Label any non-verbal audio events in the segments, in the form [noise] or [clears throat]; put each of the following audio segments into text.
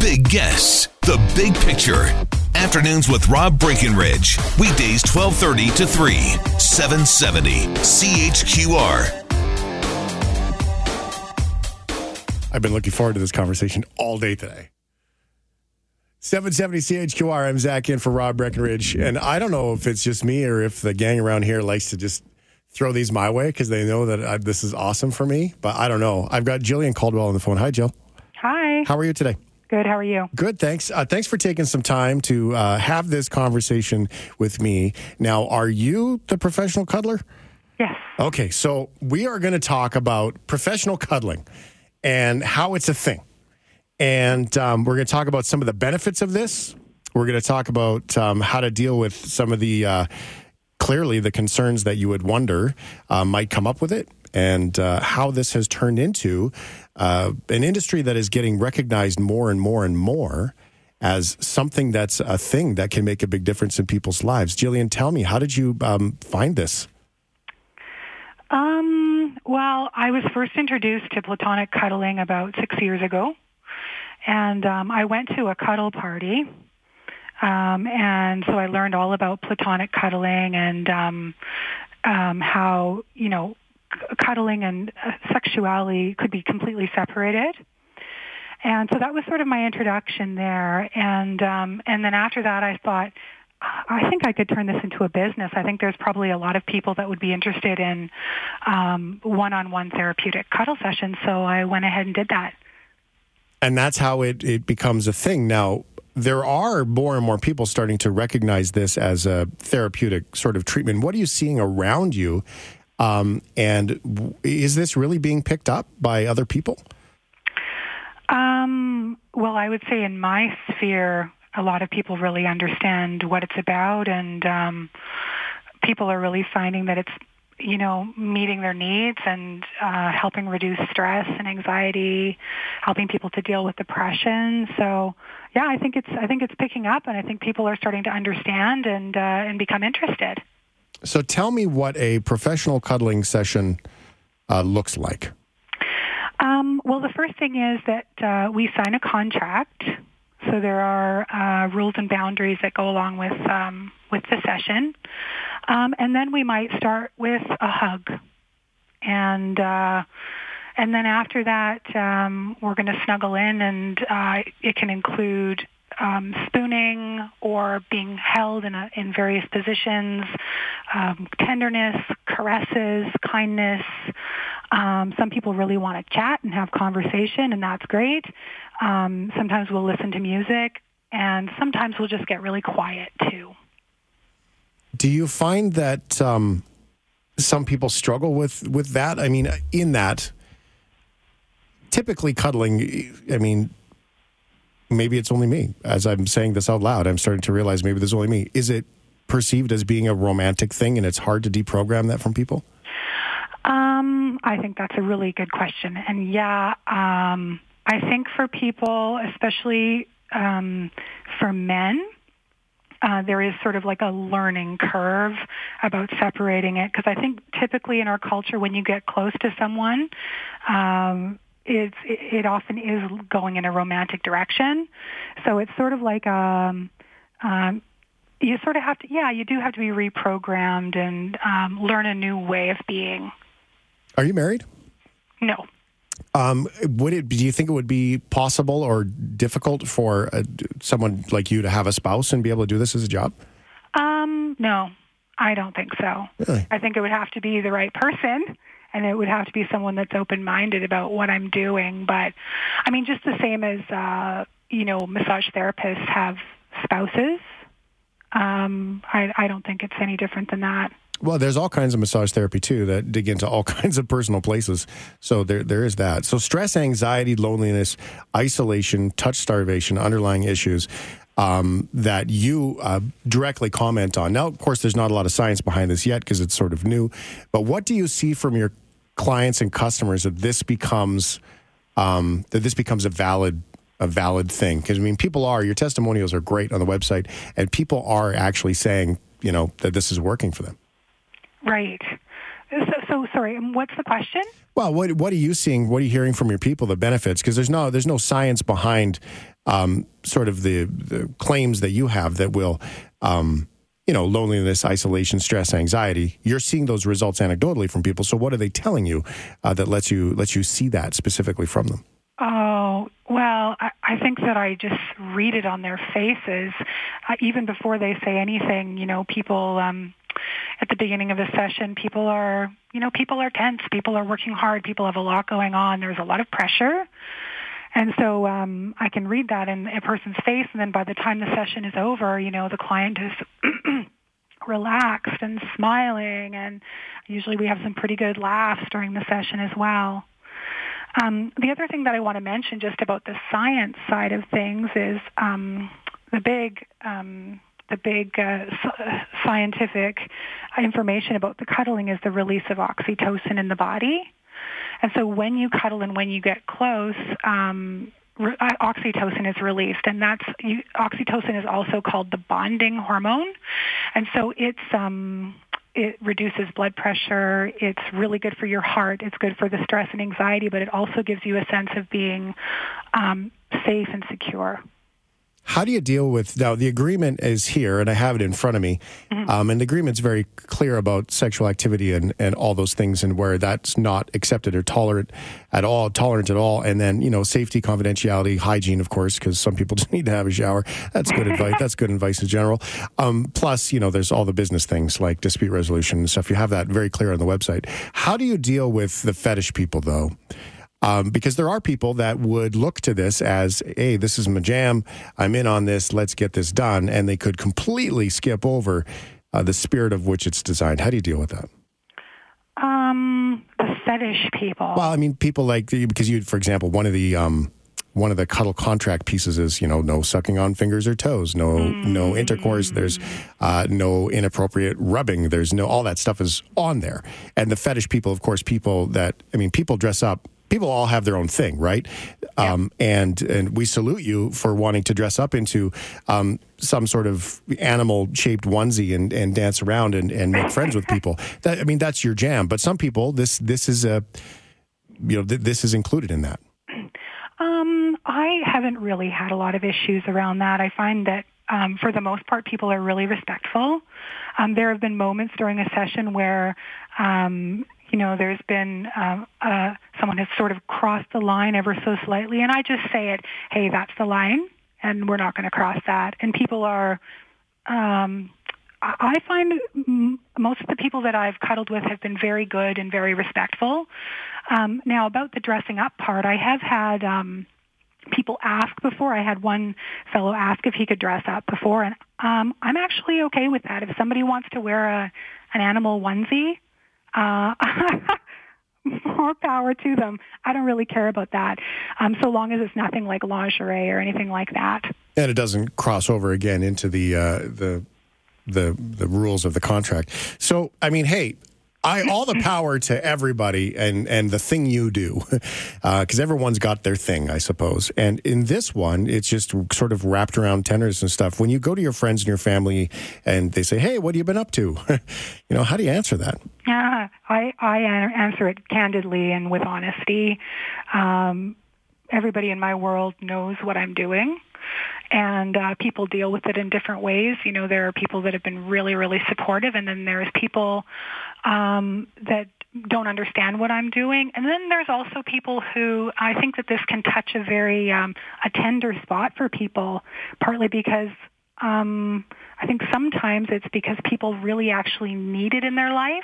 big guests, the big picture. Afternoons with Rob Breckenridge. Weekdays 1230 to 3, 770 CHQR. I've been looking forward to this conversation all day today. 770 CHQR. I'm Zach in for Rob Breckenridge. And I don't know if it's just me or if the gang around here likes to just throw these my way because they know that I, this is awesome for me. But I don't know. I've got Jillian Caldwell on the phone. Hi, Jill. Hi. How are you today? Good. How are you? Good, thanks. Uh, thanks for taking some time to uh, have this conversation with me. Now, are you the professional cuddler? Yes. Okay, so we are going to talk about professional cuddling and how it's a thing. And um, we're going to talk about some of the benefits of this. We're going to talk about um, how to deal with some of the uh, clearly the concerns that you would wonder uh, might come up with it and uh, how this has turned into uh, an industry that is getting recognized more and more and more as something that's a thing that can make a big difference in people's lives. Jillian, tell me, how did you um, find this? Um, well, I was first introduced to platonic cuddling about six years ago. And um, I went to a cuddle party. Um, and so I learned all about platonic cuddling and um, um, how, you know, cuddling and uh, sexuality could be completely separated. And so that was sort of my introduction there. And um, and then after that, I thought, I think I could turn this into a business. I think there's probably a lot of people that would be interested in um, one-on-one therapeutic cuddle sessions. So I went ahead and did that. And that's how it, it becomes a thing. Now, there are more and more people starting to recognize this as a therapeutic sort of treatment. What are you seeing around you? Um, and w- is this really being picked up by other people? Um, well, I would say in my sphere, a lot of people really understand what it's about, and um, people are really finding that it's you know meeting their needs and uh, helping reduce stress and anxiety, helping people to deal with depression. So, yeah, I think it's I think it's picking up, and I think people are starting to understand and uh, and become interested. So tell me what a professional cuddling session uh, looks like. Um, well, the first thing is that uh, we sign a contract. So there are uh, rules and boundaries that go along with um, with the session, um, and then we might start with a hug, and uh, and then after that um, we're going to snuggle in, and uh, it can include um, spooning or being held in, a, in various positions, um, tenderness, caresses, kindness. Um, some people really want to chat and have conversation, and that's great. Um, sometimes we'll listen to music, and sometimes we'll just get really quiet too. Do you find that um, some people struggle with with that? I mean, in that, typically cuddling. I mean, maybe it's only me. As I'm saying this out loud, I'm starting to realize maybe there's only me. Is it perceived as being a romantic thing, and it's hard to deprogram that from people? Um, I think that's a really good question, and yeah, um, I think for people, especially um, for men, uh, there is sort of like a learning curve about separating it because I think typically in our culture, when you get close to someone, um, it's, it, it often is going in a romantic direction. So it's sort of like um, um, you sort of have to, yeah, you do have to be reprogrammed and um, learn a new way of being. Are you married? No. Um, would it? Do you think it would be possible or difficult for uh, someone like you to have a spouse and be able to do this as a job? Um, no, I don't think so. Really? I think it would have to be the right person and it would have to be someone that's open-minded about what I'm doing. But I mean, just the same as, uh, you know, massage therapists have spouses. Um, I, I don't think it's any different than that. Well, there's all kinds of massage therapy too that dig into all [laughs] kinds of personal places. So there, there is that. So stress, anxiety, loneliness, isolation, touch starvation, underlying issues. um, that you uh, directly comment on. Now, of course, there's not a lot of science behind this yet because it's sort of new. But what do you see from your clients and customers that this becomes um, that this becomes a valid a valid thing? Because I mean, people are your testimonials are great on the website, and people are actually saying you know that this is working for them. Right. So, so sorry. What's the question? Well, what what are you seeing? What are you hearing from your people? The benefits because there's no there's no science behind um, sort of the, the claims that you have that will. Um, you know, loneliness, isolation, stress, anxiety. You're seeing those results anecdotally from people. So, what are they telling you uh, that lets you lets you see that specifically from them? Oh, well, I, I think that I just read it on their faces. Uh, even before they say anything, you know, people, um, at the beginning of the session, people are, you know, people are tense. People are working hard. People have a lot going on. There's a lot of pressure. And so um, I can read that in a person's face, and then by the time the session is over, you know, the client is [clears throat] relaxed and smiling, and usually we have some pretty good laughs during the session as well. Um, the other thing that I want to mention just about the science side of things is um, the big um, the big uh, scientific information about the cuddling is the release of oxytocin in the body. And so when you cuddle and when you get close, um, re- uh, oxytocin is released, and that's you, oxytocin is also called the bonding hormone, and so it's um, it reduces blood pressure. It's really good for your heart. It's good for the stress and anxiety, but it also gives you a sense of being um, safe and secure. How do you deal with now? The agreement is here, and I have it in front of me. Mm-hmm. Um, and the agreement's very clear about sexual activity and, and all those things, and where that's not accepted or tolerant at all, tolerant at all. And then you know, safety, confidentiality, hygiene, of course, because some people [laughs] just need to have a shower. That's good advice. That's good advice in general. Um, plus, you know, there's all the business things like dispute resolution and stuff. You have that very clear on the website. How do you deal with the fetish people, though? Um, because there are people that would look to this as, hey, this is my jam. I'm in on this. Let's get this done. And they could completely skip over uh, the spirit of which it's designed. How do you deal with that? Um, the fetish people. Well, I mean, people like because you, for example, one of the um, one of the cuddle contract pieces is you know no sucking on fingers or toes, no mm. no intercourse. There's uh, no inappropriate rubbing. There's no all that stuff is on there. And the fetish people, of course, people that I mean, people dress up people all have their own thing, right? Yeah. Um, and and we salute you for wanting to dress up into um, some sort of animal shaped onesie and, and dance around and, and make friends with people. [laughs] That I mean, that's your jam. But some people, this this is a you know th- this is included in that. Um, I haven't really had a lot of issues around that. I find that um, for the most part, people are really respectful. Um, there have been moments during a session where um, you know, there's been um, uh, someone has sort of crossed the line ever so slightly, and I just say it, hey, that's the line, and we're not going to cross that. And people are, um, I find most of the people that I've cuddled with have been very good and very respectful. Um, now, about the dressing up part, I have had um, people ask before. I had one fellow ask if he could dress up before, and um, I'm actually okay with that. If somebody wants to wear a an animal onesie, uh, [laughs] more power to them. I don't really care about that, um, so long as it's nothing like lingerie or anything like that. And it doesn't cross over again into the uh, the the the rules of the contract. So, I mean, hey, I all the power to everybody and and the thing you do, because [laughs] uh, everyone's got their thing, I suppose. And in this one, it's just sort of wrapped around tenors and stuff. When you go to your friends and your family, and they say, "Hey, what have you been up to?" [laughs] you know, how do you answer that? Yeah, I I answer it candidly and with honesty. Um, everybody in my world knows what I'm doing and uh, people deal with it in different ways. You know, there are people that have been really, really supportive, and then there's people um, that don't understand what I'm doing. And then there's also people who I think that this can touch a very um, a tender spot for people, partly because um, I think sometimes it's because people really actually need it in their life,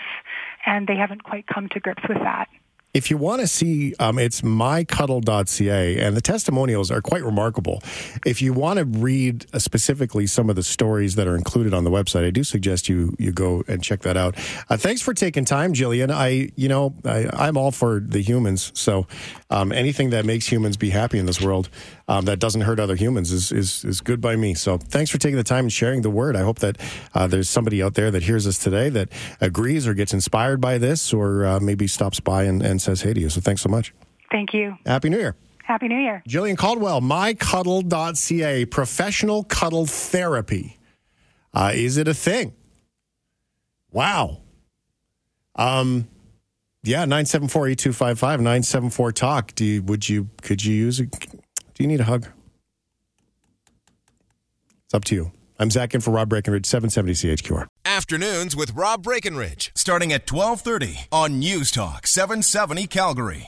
and they haven't quite come to grips with that. If you want to see, um, it's mycuddle.ca, and the testimonials are quite remarkable. If you want to read uh, specifically some of the stories that are included on the website, I do suggest you you go and check that out. Uh, thanks for taking time, Jillian. I, you know, I, am all for the humans, so um, anything that makes humans be happy in this world, um, that doesn't hurt other humans is, is is good by me. So thanks for taking the time and sharing the word. I hope that uh, there's somebody out there that hears us today that agrees or gets inspired by this, or uh, maybe stops by and, and says hey to you. So thanks so much. Thank you. Happy New Year. Happy New Year. Jillian Caldwell, mycuddle.ca, professional cuddle therapy. Uh, is it a thing? Wow. Um, yeah, 974-8255, 974 talk. Do you, would you, could you use a, do you need a hug? It's up to you. I'm Zach in for Rob Breckenridge, 770 CHQR. Afternoons with Rob Breckenridge, starting at 1230 on News Talk 770 Calgary.